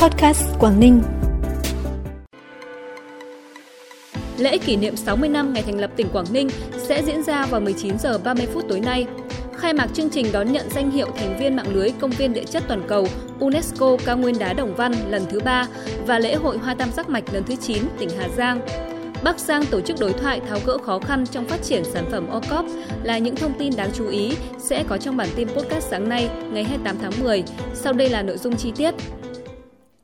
Podcast Quảng Ninh. Lễ kỷ niệm 60 năm ngày thành lập tỉnh Quảng Ninh sẽ diễn ra vào 19 giờ 30 phút tối nay. Khai mạc chương trình đón nhận danh hiệu thành viên mạng lưới công viên địa chất toàn cầu UNESCO cao nguyên đá Đồng Văn lần thứ 3 và lễ hội hoa tam giác mạch lần thứ 9 tỉnh Hà Giang. Bắc Giang tổ chức đối thoại tháo gỡ khó khăn trong phát triển sản phẩm OCOP là những thông tin đáng chú ý sẽ có trong bản tin podcast sáng nay, ngày 28 tháng 10. Sau đây là nội dung chi tiết.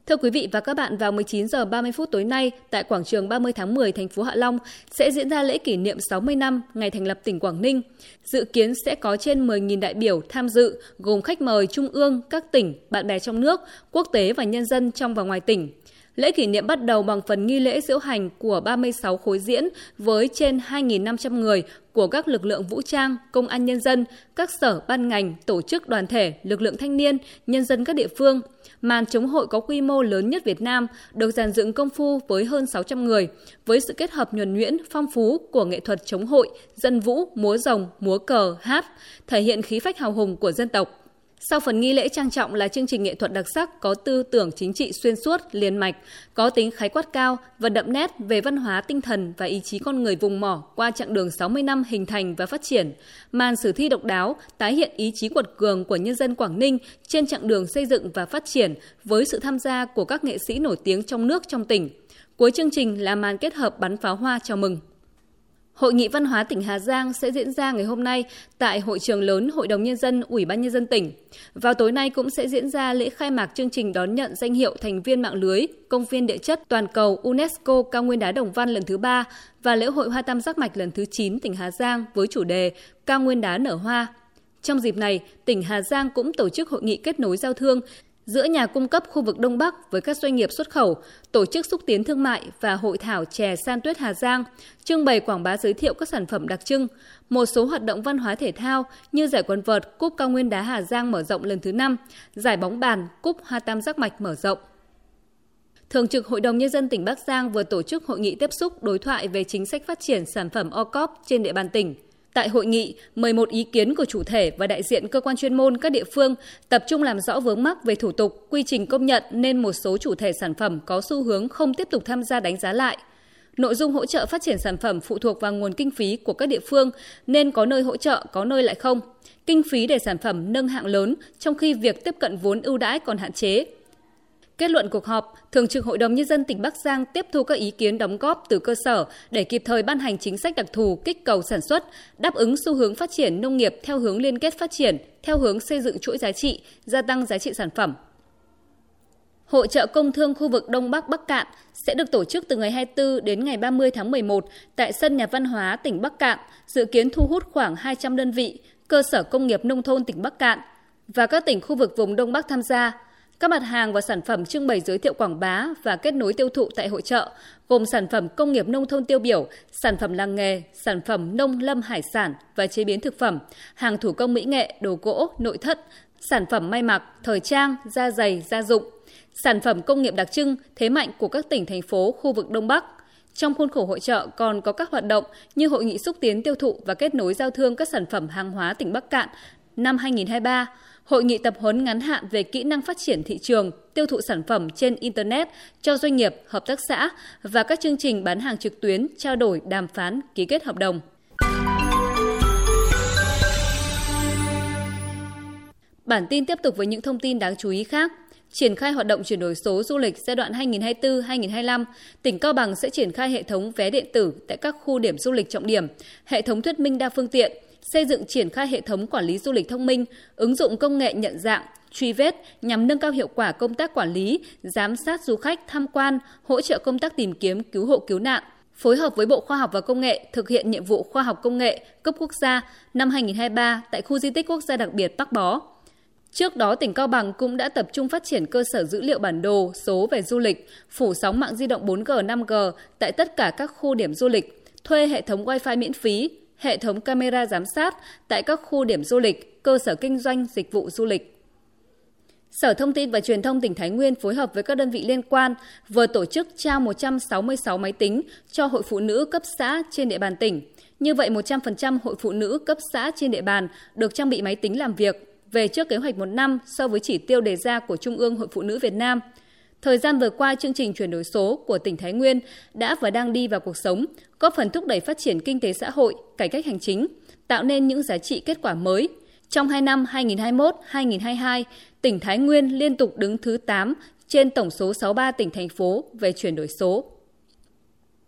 Thưa quý vị và các bạn, vào 19 giờ 30 phút tối nay tại quảng trường 30 tháng 10 thành phố Hạ Long sẽ diễn ra lễ kỷ niệm 60 năm ngày thành lập tỉnh Quảng Ninh. Dự kiến sẽ có trên 10.000 đại biểu tham dự, gồm khách mời trung ương, các tỉnh, bạn bè trong nước, quốc tế và nhân dân trong và ngoài tỉnh. Lễ kỷ niệm bắt đầu bằng phần nghi lễ diễu hành của 36 khối diễn với trên 2.500 người của các lực lượng vũ trang, công an nhân dân, các sở ban ngành, tổ chức đoàn thể, lực lượng thanh niên, nhân dân các địa phương. Màn chống hội có quy mô lớn nhất Việt Nam, được dàn dựng công phu với hơn 600 người, với sự kết hợp nhuần nhuyễn, phong phú của nghệ thuật chống hội, dân vũ, múa rồng, múa cờ, hát, thể hiện khí phách hào hùng của dân tộc. Sau phần nghi lễ trang trọng là chương trình nghệ thuật đặc sắc có tư tưởng chính trị xuyên suốt, liền mạch, có tính khái quát cao và đậm nét về văn hóa tinh thần và ý chí con người vùng mỏ qua chặng đường 60 năm hình thành và phát triển. Màn sử thi độc đáo tái hiện ý chí quật cường của nhân dân Quảng Ninh trên chặng đường xây dựng và phát triển với sự tham gia của các nghệ sĩ nổi tiếng trong nước trong tỉnh. Cuối chương trình là màn kết hợp bắn pháo hoa chào mừng. Hội nghị văn hóa tỉnh Hà Giang sẽ diễn ra ngày hôm nay tại hội trường lớn Hội đồng Nhân dân Ủy ban Nhân dân tỉnh. Vào tối nay cũng sẽ diễn ra lễ khai mạc chương trình đón nhận danh hiệu thành viên mạng lưới Công viên địa chất toàn cầu UNESCO cao nguyên đá Đồng Văn lần thứ ba và lễ hội hoa tam giác mạch lần thứ 9 tỉnh Hà Giang với chủ đề Cao nguyên đá nở hoa. Trong dịp này, tỉnh Hà Giang cũng tổ chức hội nghị kết nối giao thương giữa nhà cung cấp khu vực Đông Bắc với các doanh nghiệp xuất khẩu, tổ chức xúc tiến thương mại và hội thảo chè san tuyết Hà Giang, trưng bày quảng bá giới thiệu các sản phẩm đặc trưng, một số hoạt động văn hóa thể thao như giải quần vợt Cúp Cao Nguyên đá Hà Giang mở rộng lần thứ 5, giải bóng bàn Cúp Hoa Tam Giác Mạch mở rộng. Thường trực Hội đồng Nhân dân tỉnh Bắc Giang vừa tổ chức hội nghị tiếp xúc đối thoại về chính sách phát triển sản phẩm OCOP trên địa bàn tỉnh – Tại hội nghị, 11 ý kiến của chủ thể và đại diện cơ quan chuyên môn các địa phương tập trung làm rõ vướng mắc về thủ tục, quy trình công nhận nên một số chủ thể sản phẩm có xu hướng không tiếp tục tham gia đánh giá lại. Nội dung hỗ trợ phát triển sản phẩm phụ thuộc vào nguồn kinh phí của các địa phương nên có nơi hỗ trợ, có nơi lại không. Kinh phí để sản phẩm nâng hạng lớn trong khi việc tiếp cận vốn ưu đãi còn hạn chế, Kết luận cuộc họp, Thường trực Hội đồng Nhân dân tỉnh Bắc Giang tiếp thu các ý kiến đóng góp từ cơ sở để kịp thời ban hành chính sách đặc thù kích cầu sản xuất, đáp ứng xu hướng phát triển nông nghiệp theo hướng liên kết phát triển, theo hướng xây dựng chuỗi giá trị, gia tăng giá trị sản phẩm. Hội trợ công thương khu vực Đông Bắc Bắc Cạn sẽ được tổ chức từ ngày 24 đến ngày 30 tháng 11 tại sân nhà văn hóa tỉnh Bắc Cạn, dự kiến thu hút khoảng 200 đơn vị, cơ sở công nghiệp nông thôn tỉnh Bắc Cạn và các tỉnh khu vực vùng Đông Bắc tham gia các mặt hàng và sản phẩm trưng bày giới thiệu quảng bá và kết nối tiêu thụ tại hội trợ gồm sản phẩm công nghiệp nông thôn tiêu biểu, sản phẩm làng nghề, sản phẩm nông lâm hải sản và chế biến thực phẩm, hàng thủ công mỹ nghệ, đồ gỗ, nội thất, sản phẩm may mặc, thời trang, da giày, gia dụng, sản phẩm công nghiệp đặc trưng, thế mạnh của các tỉnh thành phố khu vực Đông Bắc. Trong khuôn khổ hội trợ còn có các hoạt động như hội nghị xúc tiến tiêu thụ và kết nối giao thương các sản phẩm hàng hóa tỉnh Bắc Cạn năm 2023, hội nghị tập huấn ngắn hạn về kỹ năng phát triển thị trường, tiêu thụ sản phẩm trên Internet cho doanh nghiệp, hợp tác xã và các chương trình bán hàng trực tuyến, trao đổi, đàm phán, ký kết hợp đồng. Bản tin tiếp tục với những thông tin đáng chú ý khác. Triển khai hoạt động chuyển đổi số du lịch giai đoạn 2024-2025, tỉnh Cao Bằng sẽ triển khai hệ thống vé điện tử tại các khu điểm du lịch trọng điểm, hệ thống thuyết minh đa phương tiện, xây dựng triển khai hệ thống quản lý du lịch thông minh, ứng dụng công nghệ nhận dạng, truy vết nhằm nâng cao hiệu quả công tác quản lý, giám sát du khách tham quan, hỗ trợ công tác tìm kiếm cứu hộ cứu nạn, phối hợp với Bộ Khoa học và Công nghệ thực hiện nhiệm vụ khoa học công nghệ cấp quốc gia năm 2023 tại khu di tích quốc gia đặc biệt Bắc Bó. Trước đó, tỉnh Cao Bằng cũng đã tập trung phát triển cơ sở dữ liệu bản đồ số về du lịch, phủ sóng mạng di động 4G, 5G tại tất cả các khu điểm du lịch, thuê hệ thống Wi-Fi miễn phí, hệ thống camera giám sát tại các khu điểm du lịch, cơ sở kinh doanh dịch vụ du lịch. Sở Thông tin và Truyền thông tỉnh Thái Nguyên phối hợp với các đơn vị liên quan vừa tổ chức trao 166 máy tính cho hội phụ nữ cấp xã trên địa bàn tỉnh. Như vậy 100% hội phụ nữ cấp xã trên địa bàn được trang bị máy tính làm việc về trước kế hoạch một năm so với chỉ tiêu đề ra của Trung ương Hội Phụ nữ Việt Nam. Thời gian vừa qua, chương trình chuyển đổi số của tỉnh Thái Nguyên đã và đang đi vào cuộc sống, góp phần thúc đẩy phát triển kinh tế xã hội, cải cách hành chính, tạo nên những giá trị kết quả mới. Trong 2 năm 2021-2022, tỉnh Thái Nguyên liên tục đứng thứ 8 trên tổng số 63 tỉnh thành phố về chuyển đổi số.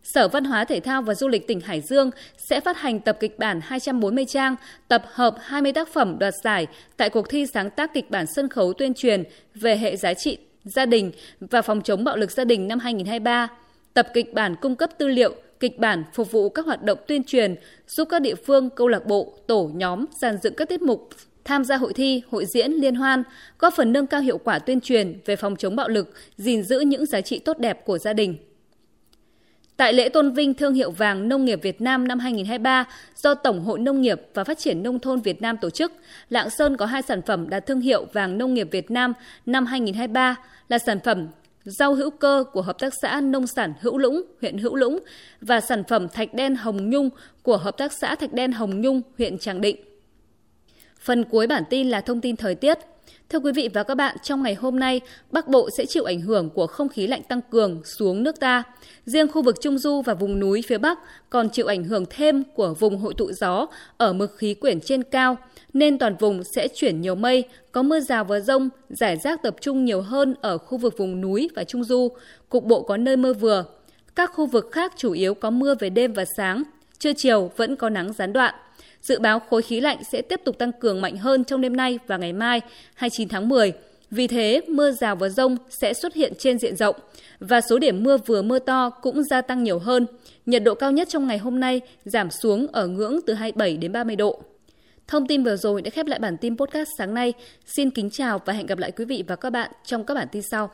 Sở Văn hóa Thể thao và Du lịch tỉnh Hải Dương sẽ phát hành tập kịch bản 240 trang, tập hợp 20 tác phẩm đoạt giải tại cuộc thi sáng tác kịch bản sân khấu tuyên truyền về hệ giá trị gia đình và phòng chống bạo lực gia đình năm 2023. Tập kịch bản cung cấp tư liệu, kịch bản phục vụ các hoạt động tuyên truyền, giúp các địa phương, câu lạc bộ, tổ nhóm dàn dựng các tiết mục tham gia hội thi, hội diễn, liên hoan, góp phần nâng cao hiệu quả tuyên truyền về phòng chống bạo lực, gìn giữ những giá trị tốt đẹp của gia đình. Tại lễ tôn vinh thương hiệu vàng nông nghiệp Việt Nam năm 2023 do Tổng hội Nông nghiệp và Phát triển Nông thôn Việt Nam tổ chức, Lạng Sơn có hai sản phẩm đạt thương hiệu vàng nông nghiệp Việt Nam năm 2023 là sản phẩm rau hữu cơ của Hợp tác xã Nông sản Hữu Lũng, huyện Hữu Lũng và sản phẩm thạch đen Hồng Nhung của Hợp tác xã Thạch đen Hồng Nhung, huyện Tràng Định. Phần cuối bản tin là thông tin thời tiết. Thưa quý vị và các bạn, trong ngày hôm nay, Bắc Bộ sẽ chịu ảnh hưởng của không khí lạnh tăng cường xuống nước ta. Riêng khu vực Trung Du và vùng núi phía Bắc còn chịu ảnh hưởng thêm của vùng hội tụ gió ở mực khí quyển trên cao, nên toàn vùng sẽ chuyển nhiều mây, có mưa rào và rông, giải rác tập trung nhiều hơn ở khu vực vùng núi và Trung Du, cục bộ có nơi mưa vừa. Các khu vực khác chủ yếu có mưa về đêm và sáng, trưa chiều vẫn có nắng gián đoạn. Dự báo khối khí lạnh sẽ tiếp tục tăng cường mạnh hơn trong đêm nay và ngày mai 29 tháng 10. Vì thế, mưa rào và rông sẽ xuất hiện trên diện rộng và số điểm mưa vừa mưa to cũng gia tăng nhiều hơn. Nhiệt độ cao nhất trong ngày hôm nay giảm xuống ở ngưỡng từ 27 đến 30 độ. Thông tin vừa rồi đã khép lại bản tin podcast sáng nay. Xin kính chào và hẹn gặp lại quý vị và các bạn trong các bản tin sau.